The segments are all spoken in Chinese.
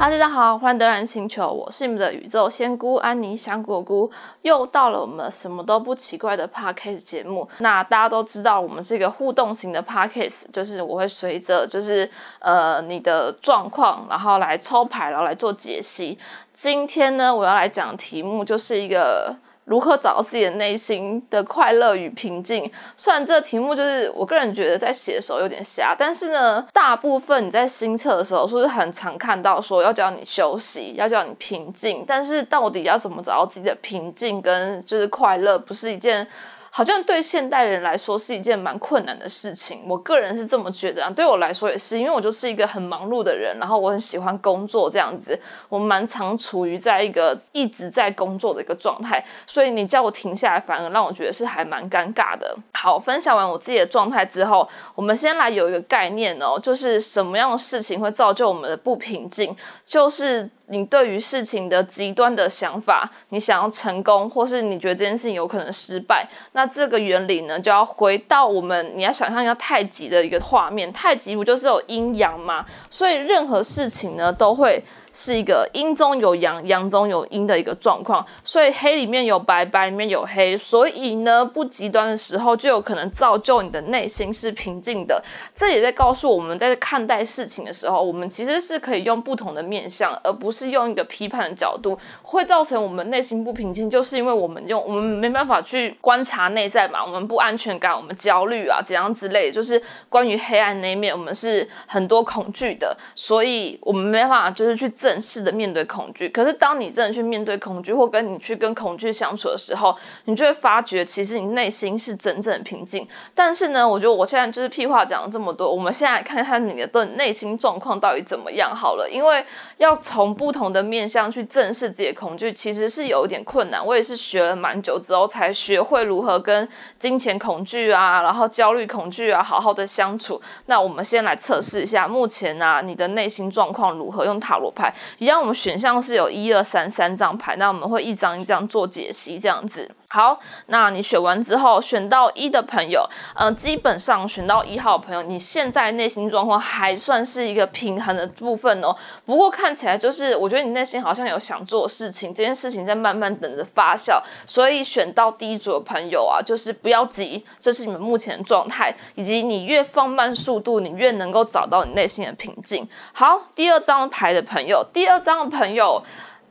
哈，大家好，欢迎登来星球，我是你们的宇宙仙姑安妮香果姑，又到了我们什么都不奇怪的 podcast 节目。那大家都知道，我们是一个互动型的 podcast，就是我会随着就是呃你的状况，然后来抽牌，然后来做解析。今天呢，我要来讲的题目就是一个。如何找到自己的内心的快乐与平静？虽然这个题目就是我个人觉得在写的时候有点瞎，但是呢，大部分你在新测的时候，是不是很常看到说要叫你休息，要叫你平静？但是到底要怎么找到自己的平静跟就是快乐，不是一件。好像对现代人来说是一件蛮困难的事情，我个人是这么觉得啊。对我来说也是，因为我就是一个很忙碌的人，然后我很喜欢工作这样子，我蛮常处于在一个一直在工作的一个状态，所以你叫我停下来，反而让我觉得是还蛮尴尬的。好，分享完我自己的状态之后，我们先来有一个概念哦，就是什么样的事情会造就我们的不平静，就是。你对于事情的极端的想法，你想要成功，或是你觉得这件事情有可能失败，那这个原理呢，就要回到我们你要想象一下太极的一个画面，太极不就是有阴阳吗？所以任何事情呢，都会。是一个阴中有阳，阳中有阴的一个状况，所以黑里面有白，白里面有黑，所以呢，不极端的时候就有可能造就你的内心是平静的。这也在告诉我们在看待事情的时候，我们其实是可以用不同的面向，而不是用一个批判的角度，会造成我们内心不平静，就是因为我们用我们没办法去观察内在嘛，我们不安全感，我们焦虑啊，怎样之类，就是关于黑暗那一面，我们是很多恐惧的，所以我们没办法就是去。正式的面对恐惧，可是当你真的去面对恐惧，或跟你去跟恐惧相处的时候，你就会发觉，其实你内心是真正的平静。但是呢，我觉得我现在就是屁话讲了这么多，我们现在看看你的内心状况到底怎么样好了。因为要从不同的面向去正视自己的恐惧，其实是有一点困难。我也是学了蛮久之后，才学会如何跟金钱恐惧啊，然后焦虑恐惧啊，好好的相处。那我们先来测试一下，目前啊，你的内心状况如何？用塔罗牌。一样，我们选项是有一二三三张牌，那我们会一张一张做解析，这样子。好，那你选完之后，选到一的朋友，嗯，基本上选到一号朋友，你现在内心状况还算是一个平衡的部分哦。不过看起来就是，我觉得你内心好像有想做事情，这件事情在慢慢等着发酵。所以选到第一组的朋友啊，就是不要急，这是你们目前的状态，以及你越放慢速度，你越能够找到你内心的平静。好，第二张牌的朋友，第二张的朋友。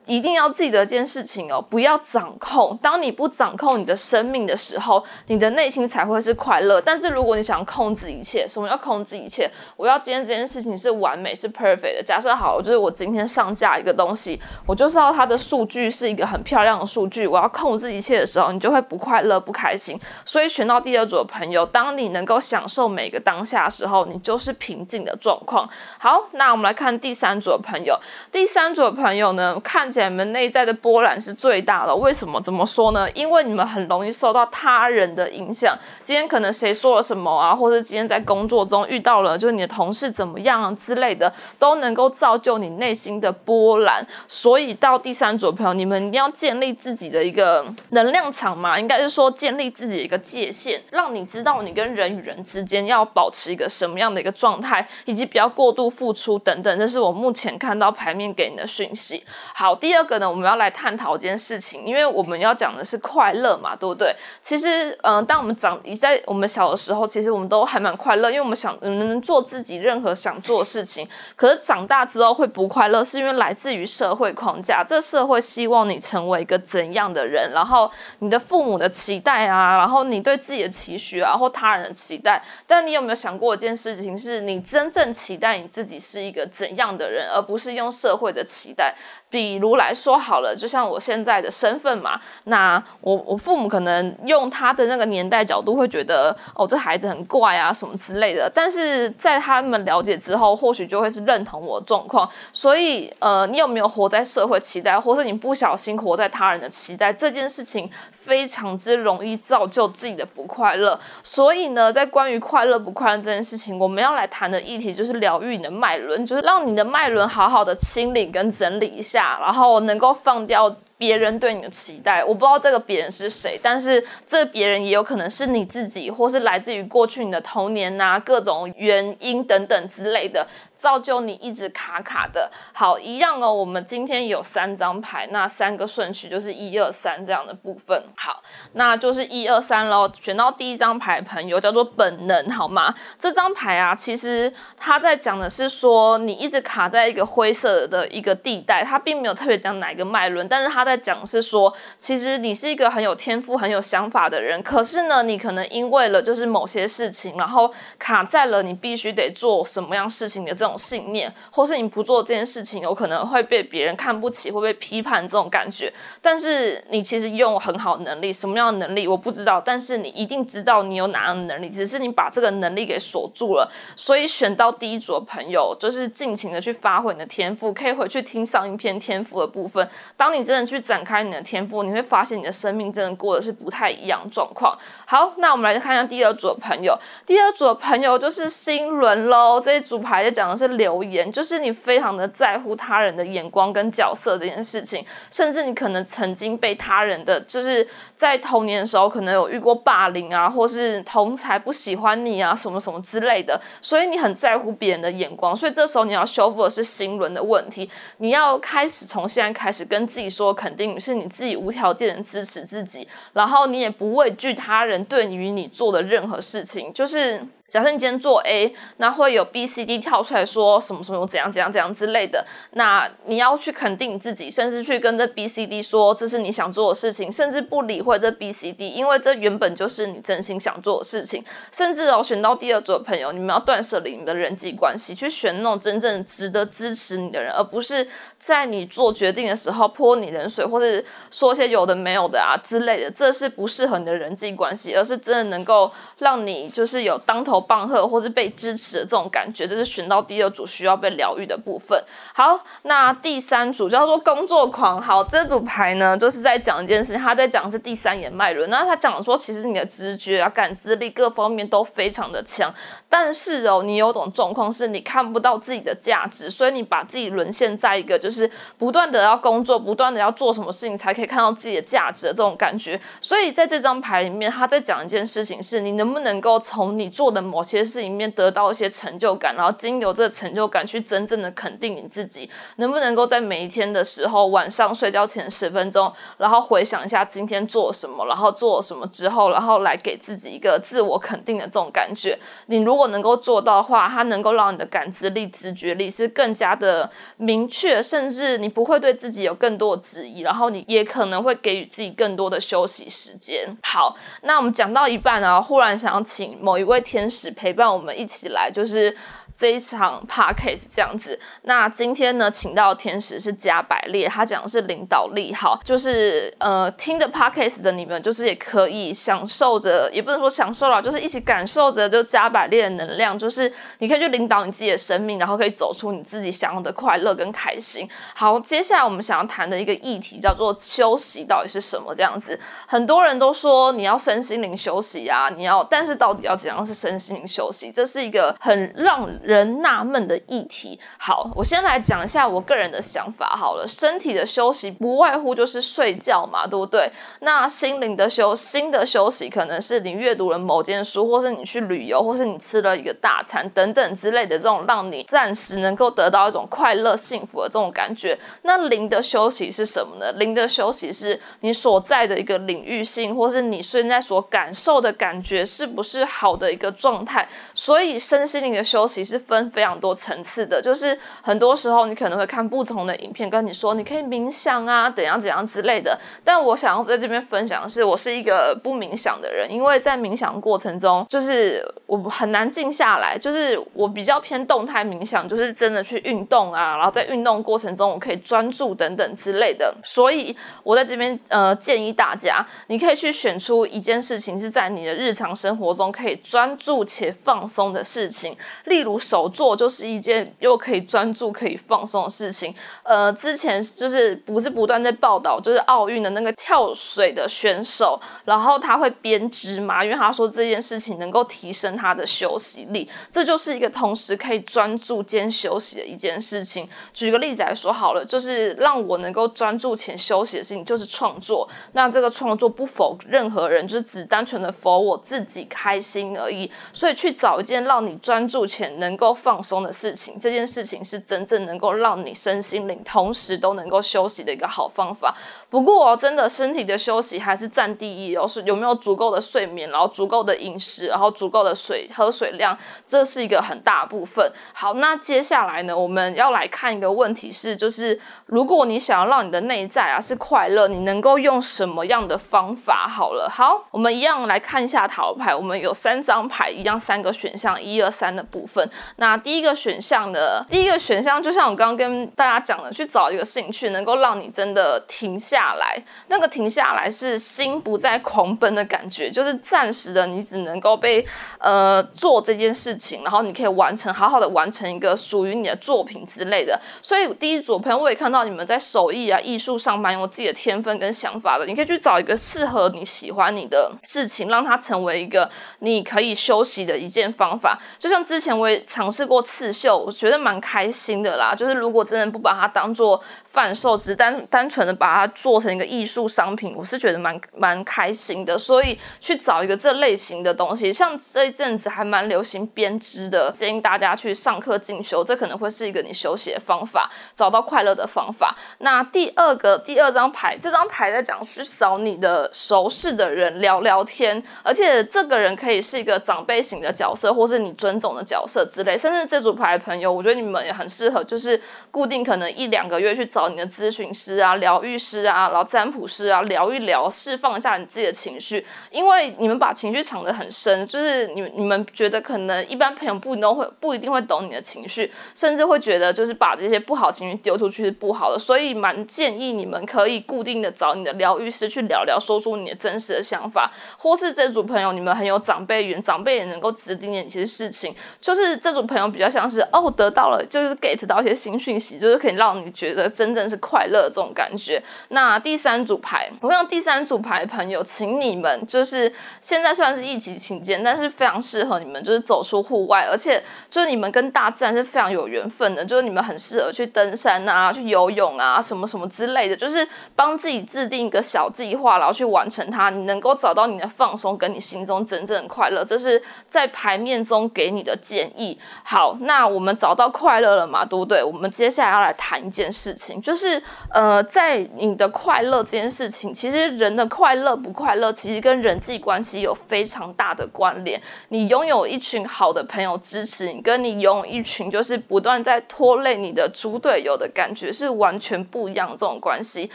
一定要记得一件事情哦，不要掌控。当你不掌控你的生命的时候，你的内心才会是快乐。但是如果你想控制一切，什么叫控制一切？我要今天这件事情是完美、是 perfect 的。假设好，就是我今天上架一个东西，我就是要它的数据是一个很漂亮的数据。我要控制一切的时候，你就会不快乐、不开心。所以选到第二组的朋友，当你能够享受每个当下的时候，你就是平静的状况。好，那我们来看第三组的朋友。第三组的朋友呢，看起你们内在的波澜是最大的，为什么？怎么说呢？因为你们很容易受到他人的影响。今天可能谁说了什么啊，或者今天在工作中遇到了，就是你的同事怎么样啊之类的，都能够造就你内心的波澜。所以到第三组朋友，你们一定要建立自己的一个能量场嘛，应该是说建立自己的一个界限，让你知道你跟人与人之间要保持一个什么样的一个状态，以及不要过度付出等等。这是我目前看到牌面给你的讯息。好，第。二个呢，我们要来探讨一件事情，因为我们要讲的是快乐嘛，对不对？其实，嗯，当我们长在我们小的时候，其实我们都还蛮快乐，因为我们想能做自己任何想做的事情。可是长大之后会不快乐，是因为来自于社会框架，这社会希望你成为一个怎样的人，然后你的父母的期待啊，然后你对自己的期许啊，或他人的期待。但你有没有想过一件事情，是你真正期待你自己是一个怎样的人，而不是用社会的期待？比如来说好了，就像我现在的身份嘛，那我我父母可能用他的那个年代角度会觉得，哦，这孩子很怪啊什么之类的。但是在他们了解之后，或许就会是认同我的状况。所以，呃，你有没有活在社会期待，或是你不小心活在他人的期待这件事情？非常之容易造就自己的不快乐，所以呢，在关于快乐不快乐这件事情，我们要来谈的议题就是疗愈你的脉轮，就是让你的脉轮好好的清理跟整理一下，然后能够放掉。别人对你的期待，我不知道这个别人是谁，但是这别人也有可能是你自己，或是来自于过去你的童年呐，各种原因等等之类的。造就你一直卡卡的。好，一样哦。我们今天有三张牌，那三个顺序就是一二三这样的部分。好，那就是一二三喽。选到第一张牌，朋友叫做本能，好吗？这张牌啊，其实他在讲的是说，你一直卡在一个灰色的一个地带，他并没有特别讲哪一个脉轮，但是他在讲是说，其实你是一个很有天赋、很有想法的人，可是呢，你可能因为了就是某些事情，然后卡在了你必须得做什么样事情的这种种信念，或是你不做这件事情，有可能会被别人看不起，会被批判这种感觉。但是你其实拥有很好能力，什么样的能力我不知道，但是你一定知道你有哪样的能力，只是你把这个能力给锁住了。所以选到第一组的朋友，就是尽情的去发挥你的天赋，可以回去听上一篇天赋的部分。当你真的去展开你的天赋，你会发现你的生命真的过的是不太一样状况。好，那我们来看一下第二组的朋友，第二组的朋友就是新轮喽。这一组牌在讲的是留言，就是你非常的在乎他人的眼光跟角色这件事情，甚至你可能曾经被他人的，就是在童年的时候可能有遇过霸凌啊，或是同才不喜欢你啊，什么什么之类的，所以你很在乎别人的眼光，所以这时候你要修复的是心轮的问题，你要开始从现在开始跟自己说，肯定是你自己无条件的支持自己，然后你也不畏惧他人对于你做的任何事情，就是。假设你今天做 A，那会有 B、C、D 跳出来说什么什么怎样怎样怎样之类的，那你要去肯定你自己，甚至去跟这 B、C、D 说这是你想做的事情，甚至不理会这 B、C、D，因为这原本就是你真心想做的事情。甚至哦，选到第二组的朋友，你们要断舍离你们的人际关系，去选那种真正值得支持你的人，而不是在你做决定的时候泼你冷水，或是说些有的没有的啊之类的，这是不适合你的人际关系，而是真的能够让你就是有当头。棒喝或是被支持的这种感觉，这是选到第二组需要被疗愈的部分。好，那第三组叫做工作狂。好，这组牌呢，就是在讲一件事情，他在讲的是第三眼脉轮。那他讲说，其实你的直觉啊、感知力各方面都非常的强，但是哦，你有种状况是你看不到自己的价值，所以你把自己沦陷在一个就就是不断的要工作、不断的要做什么事情才可以看到自己的价值的这种感觉。所以在这张牌里面，他在讲一件事情，是你能不能够从你做的。某些事里面得到一些成就感，然后经由这个成就感去真正的肯定你自己，能不能够在每一天的时候晚上睡觉前十分钟，然后回想一下今天做什么，然后做什么之后，然后来给自己一个自我肯定的这种感觉。你如果能够做到的话，它能够让你的感知力、直觉力是更加的明确，甚甚至你不会对自己有更多的质疑，然后你也可能会给予自己更多的休息时间。好，那我们讲到一半啊，忽然想要请某一位天使。陪伴我们一起来，就是。这一场 podcast 这样子，那今天呢，请到天使是加百列，他讲的是领导力，好，就是呃，听的 podcast 的你们，就是也可以享受着，也不能说享受了，就是一起感受着，就加百列的能量，就是你可以去领导你自己的生命，然后可以走出你自己想要的快乐跟开心。好，接下来我们想要谈的一个议题叫做休息到底是什么？这样子，很多人都说你要身心灵休息啊，你要，但是到底要怎样是身心灵休息？这是一个很让。人纳闷的议题。好，我先来讲一下我个人的想法。好了，身体的休息不外乎就是睡觉嘛，对不对？那心灵的休，心的休息可能是你阅读了某件书，或是你去旅游，或是你吃了一个大餐等等之类的这种让你暂时能够得到一种快乐、幸福的这种感觉。那灵的休息是什么呢？灵的休息是你所在的一个领域性，或是你现在所感受的感觉是不是好的一个状态？所以身心灵的休息是。分非常多层次的，就是很多时候你可能会看不同的影片，跟你说你可以冥想啊，怎样怎样之类的。但我想要在这边分享的是，我是一个不冥想的人，因为在冥想过程中，就是我很难静下来，就是我比较偏动态冥想，就是真的去运动啊，然后在运动过程中我可以专注等等之类的。所以我在这边呃建议大家，你可以去选出一件事情是在你的日常生活中可以专注且放松的事情，例如。手做就是一件又可以专注、可以放松的事情。呃，之前就是不是不断在报道，就是奥运的那个跳水的选手，然后他会编织嘛，因为他说这件事情能够提升他的休息力，这就是一个同时可以专注兼休息的一件事情。举个例子来说好了，就是让我能够专注且休息的事情就是创作。那这个创作不否任何人，就是只单纯的否我自己开心而已。所以去找一件让你专注且能够放松的事情，这件事情是真正能够让你身心灵同时都能够休息的一个好方法。不过哦，真的身体的休息还是占第一哦，是有没有足够的睡眠，然后足够的饮食，然后足够的水喝水量，这是一个很大部分。好，那接下来呢，我们要来看一个问题是，就是如果你想要让你的内在啊是快乐，你能够用什么样的方法？好了，好，我们一样来看一下塔罗牌，我们有三张牌，一样三个选选项，一二三的部分。那第一个选项的第一个选项，就像我刚刚跟大家讲的，去找一个兴趣，能够让你真的停下。下来，那个停下来是心不再狂奔的感觉，就是暂时的，你只能够被呃做这件事情，然后你可以完成，好好的完成一个属于你的作品之类的。所以第一组朋友，我也看到你们在手艺啊、艺术上蛮有自己的天分跟想法的，你可以去找一个适合你喜欢你的事情，让它成为一个你可以休息的一件方法。就像之前我也尝试过刺绣，我觉得蛮开心的啦。就是如果真的不把它当做贩售，只是单单纯的把它做成一个艺术商品，我是觉得蛮蛮开心的。所以去找一个这类型的东西，像这一阵子还蛮流行编织的，建议大家去上课进修，这可能会是一个你休息的方法，找到快乐的方法。那第二个第二张牌，这张牌在讲去找你的熟识的人聊聊天，而且这个人可以是一个长辈型的角色，或是你尊重的角色之类。甚至这组牌的朋友，我觉得你们也很适合，就是固定可能一两个月去找。你的咨询师啊、疗愈师啊、然后占卜师啊，聊一聊，释放一下你自己的情绪。因为你们把情绪藏得很深，就是你你们觉得可能一般朋友不都会不一定会懂你的情绪，甚至会觉得就是把这些不好情绪丢出去是不好的。所以蛮建议你们可以固定的找你的疗愈师去聊聊，说出你的真实的想法。或是这组朋友你们很有长辈缘，长辈也能够指点你一些事情。就是这组朋友比较像是哦，得到了就是 get 到一些新讯息，就是可以让你觉得真。正是快乐这种感觉。那第三组牌，我用第三组牌朋友，请你们就是现在虽然是疫情期间，但是非常适合你们，就是走出户外，而且就是你们跟大自然是非常有缘分的，就是你们很适合去登山啊、去游泳啊、什么什么之类的，就是帮自己制定一个小计划，然后去完成它。你能够找到你的放松，跟你心中真正的快乐，这是在牌面中给你的建议。好，那我们找到快乐了嘛？对不对？我们接下来要来谈一件事情。就是呃，在你的快乐这件事情，其实人的快乐不快乐，其实跟人际关系有非常大的关联。你拥有一群好的朋友支持你，跟你拥有一群就是不断在拖累你的猪队友的感觉是完全不一样的这种关系。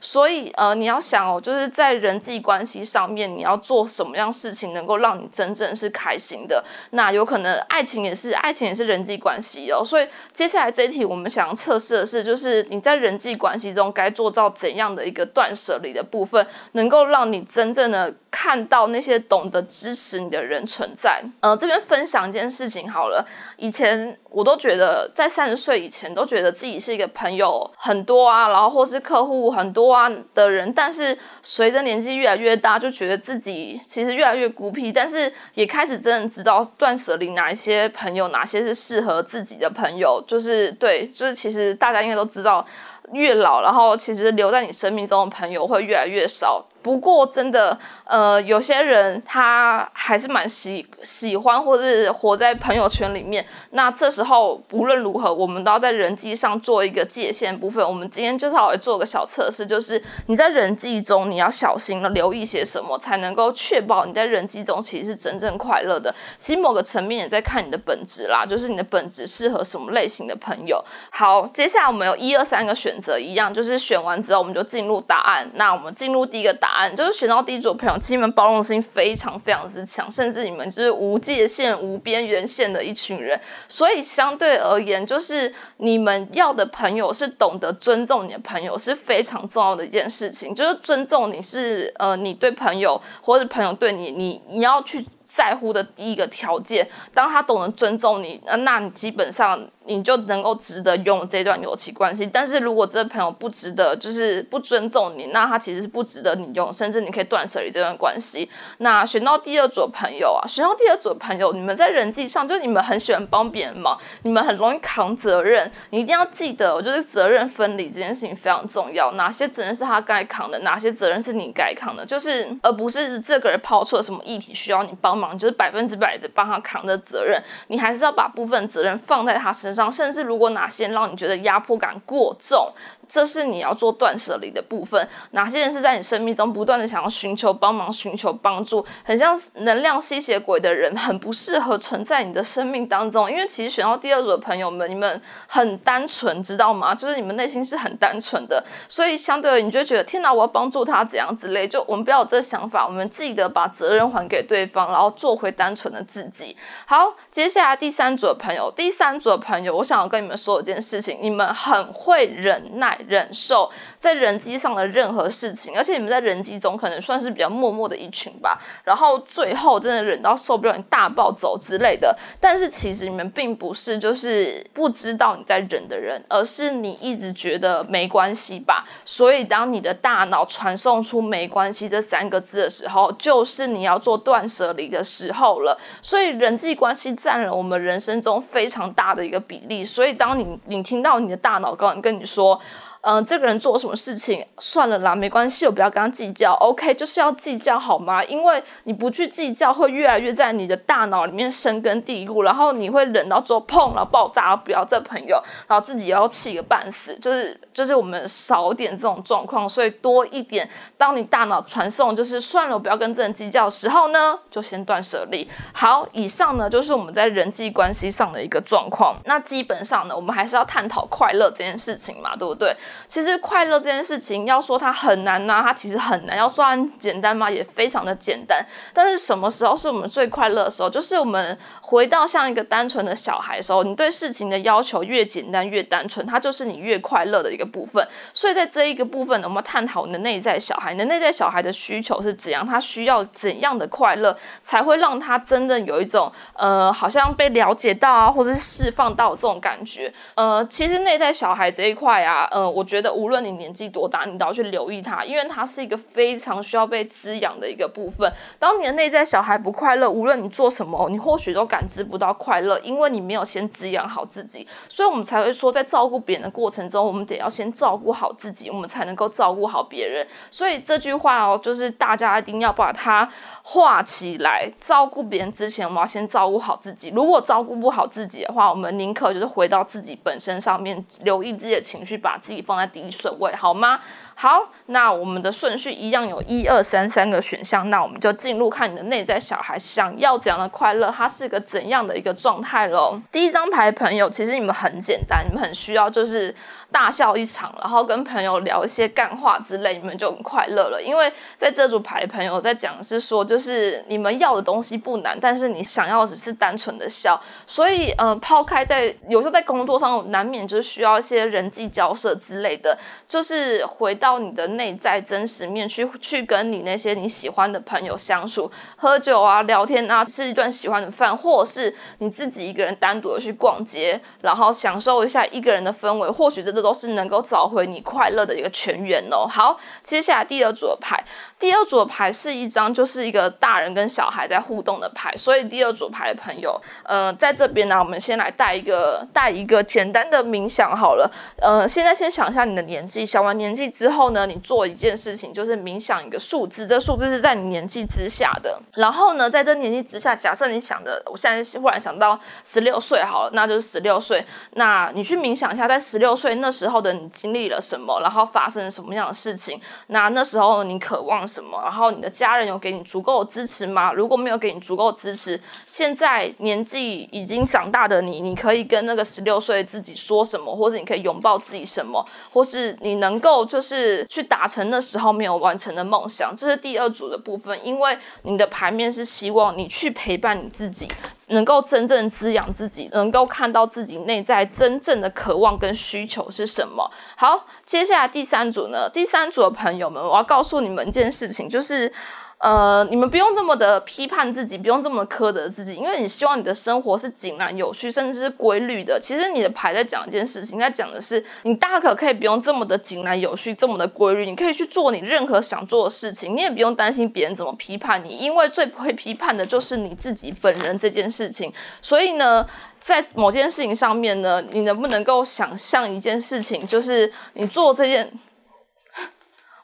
所以呃，你要想哦，就是在人际关系上面，你要做什么样事情能够让你真正是开心的？那有可能爱情也是，爱情也是人际关系哦。所以接下来这一题，我们想要测试的是，就是你在人际关系中该做到怎样的一个断舍离的部分，能够让你真正的看到那些懂得支持你的人存在。呃，这边分享一件事情好了，以前我都觉得在三十岁以前都觉得自己是一个朋友很多啊，然后或是客户很多啊的人，但是随着年纪越来越大，就觉得自己其实越来越孤僻，但是也开始真的知道断舍离哪一些朋友，哪些是适合自己的朋友，就是对，就是其实大家应该都知道。越老，然后其实留在你生命中的朋友会越来越少。不过，真的，呃，有些人他还是蛮喜喜欢，或是活在朋友圈里面。那这时候无论如何，我们都要在人际上做一个界限部分。我们今天就是要来做个小测试，就是你在人际中你要小心的留意些什么，才能够确保你在人际中其实是真正快乐的。其实某个层面也在看你的本质啦，就是你的本质适合什么类型的朋友。好，接下来我们有一二三个选择，一样就是选完之后我们就进入答案。那我们进入第一个答。答案就是选到第一组朋友，其实你们包容心非常非常之强，甚至你们就是无界限、无边缘线的一群人。所以相对而言，就是你们要的朋友是懂得尊重你的朋友，是非常重要的一件事情。就是尊重你是呃，你对朋友或者朋友对你，你你要去在乎的第一个条件。当他懂得尊重你，那那你基本上。你就能够值得拥有这段友情关系，但是如果这个朋友不值得，就是不尊重你，那他其实是不值得你用，甚至你可以断舍离这段关系。那选到第二组的朋友啊，选到第二组的朋友，你们在人际上，就你们很喜欢帮别人忙，你们很容易扛责任。你一定要记得，我觉得责任分离这件事情非常重要。哪些责任是他该扛的，哪些责任是你该扛的，就是而不是这个人抛出了什么议题需要你帮就是百分之百的帮他扛着责任，你还是要把部分责任放在他身上。甚至如果哪些让你觉得压迫感过重，这是你要做断舍离的部分。哪些人是在你生命中不断的想要寻求帮忙、寻求帮助，很像能量吸血鬼的人，很不适合存在你的生命当中。因为其实选到第二组的朋友们，你们很单纯，知道吗？就是你们内心是很单纯的，所以相对你就觉得天哪，我要帮助他怎样之类。就我们不要有这个想法，我们记得把责任还给对方，然后做回单纯的自己。好，接下来第三组的朋友，第三组的朋友，我想要跟你们说一件事情：你们很会忍耐。忍受在人机上的任何事情，而且你们在人机中可能算是比较默默的一群吧。然后最后真的忍到受不了，你大暴走之类的。但是其实你们并不是就是不知道你在忍的人，而是你一直觉得没关系吧。所以当你的大脑传送出“没关系”这三个字的时候，就是你要做断舍离的时候了。所以人际关系占了我们人生中非常大的一个比例。所以当你你听到你的大脑刚跟你说。嗯，这个人做什么事情，算了啦，没关系，我不要跟他计较。OK，就是要计较好吗？因为你不去计较，会越来越在你的大脑里面生根蒂固，然后你会忍到做碰了爆炸，不要这朋友，然后自己要气个半死。就是就是我们少点这种状况，所以多一点。当你大脑传送就是算了，我不要跟这人计较的时候呢，就先断舍离。好，以上呢就是我们在人际关系上的一个状况。那基本上呢，我们还是要探讨快乐这件事情嘛，对不对？其实快乐这件事情，要说它很难呢，它其实很难；要说它简单吗？也非常的简单。但是什么时候是我们最快乐的时候？就是我们回到像一个单纯的小孩的时候，你对事情的要求越简单越单纯，它就是你越快乐的一个部分。所以在这一个部分，我们探讨你的内在小孩，你的内在小孩的需求是怎样？他需要怎样的快乐，才会让他真正有一种呃，好像被了解到啊，或者是释放到这种感觉？呃，其实内在小孩这一块啊，呃，我。我觉得无论你年纪多大，你都要去留意它，因为它是一个非常需要被滋养的一个部分。当你的内在小孩不快乐，无论你做什么，你或许都感知不到快乐，因为你没有先滋养好自己。所以我们才会说，在照顾别人的过程中，我们得要先照顾好自己，我们才能够照顾好别人。所以这句话哦，就是大家一定要把它画起来。照顾别人之前，我们要先照顾好自己。如果照顾不好自己的话，我们宁可就是回到自己本身上面，留意自己的情绪，把自己放。在第一顺位，好吗？好，那我们的顺序一样有一二三三个选项，那我们就进入看你的内在小孩想要怎样的快乐，他是个怎样的一个状态喽。第一张牌朋友，其实你们很简单，你们很需要就是。大笑一场，然后跟朋友聊一些干话之类，你们就很快乐了。因为在这组牌，朋友在讲是说，就是你们要的东西不难，但是你想要只是单纯的笑。所以，嗯，抛开在有时候在工作上难免就是需要一些人际交涉之类的，就是回到到你的内在真实面去，去跟你那些你喜欢的朋友相处，喝酒啊，聊天啊，吃一顿喜欢的饭，或是你自己一个人单独的去逛街，然后享受一下一个人的氛围，或许这都是能够找回你快乐的一个泉源哦。好，接下来第二组的牌，第二组的牌是一张就是一个大人跟小孩在互动的牌，所以第二组牌的朋友，呃，在这边呢，我们先来带一个带一个简单的冥想好了。呃，现在先想一下你的年纪，想完年纪之后后呢，你做一件事情，就是冥想一个数字，这数字是在你年纪之下的。然后呢，在这年纪之下，假设你想的，我现在忽然想到十六岁好了，那就是十六岁，那你去冥想一下，在十六岁那。时候的你经历了什么，然后发生了什么样的事情？那那时候你渴望什么？然后你的家人有给你足够的支持吗？如果没有给你足够的支持，现在年纪已经长大的你，你可以跟那个十六岁自己说什么，或者你可以拥抱自己什么，或是你能够就是去达成那时候没有完成的梦想。这是第二组的部分，因为你的牌面是希望你去陪伴你自己。能够真正滋养自己，能够看到自己内在真正的渴望跟需求是什么。好，接下来第三组呢？第三组的朋友们，我要告诉你们一件事情，就是。呃，你们不用这么的批判自己，不用这么苛责自己，因为你希望你的生活是井然有序，甚至是规律的。其实你的牌在讲一件事情，在讲的是你大可可以不用这么的井然有序，这么的规律，你可以去做你任何想做的事情，你也不用担心别人怎么批判你，因为最不会批判的就是你自己本人这件事情。所以呢，在某件事情上面呢，你能不能够想象一件事情，就是你做这件。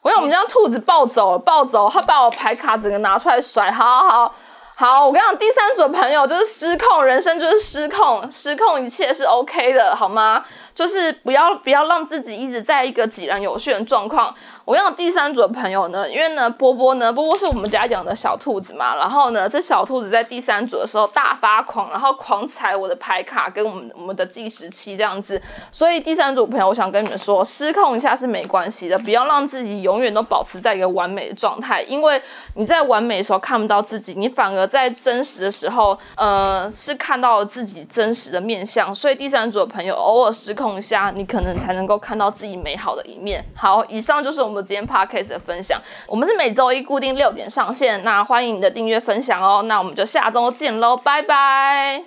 我为我们家兔子暴走，暴走，它把我牌卡整个拿出来甩，好好好好，我跟你讲，第三组朋友就是失控，人生就是失控，失控一切是 OK 的，好吗？就是不要不要让自己一直在一个井然有序的状况。我要第三组的朋友呢，因为呢，波波呢，波波是我们家养的小兔子嘛，然后呢，这小兔子在第三组的时候大发狂，然后狂踩我的牌卡跟我们我们的计时器这样子，所以第三组朋友，我想跟你们说，失控一下是没关系的，不要让自己永远都保持在一个完美的状态，因为你在完美的时候看不到自己，你反而在真实的时候，呃，是看到了自己真实的面相，所以第三组的朋友偶尔失控下，你可能才能够看到自己美好的一面。好，以上就是我们。今天 podcast 的分享，我们是每周一固定六点上线，那欢迎你的订阅分享哦，那我们就下周见喽，拜拜。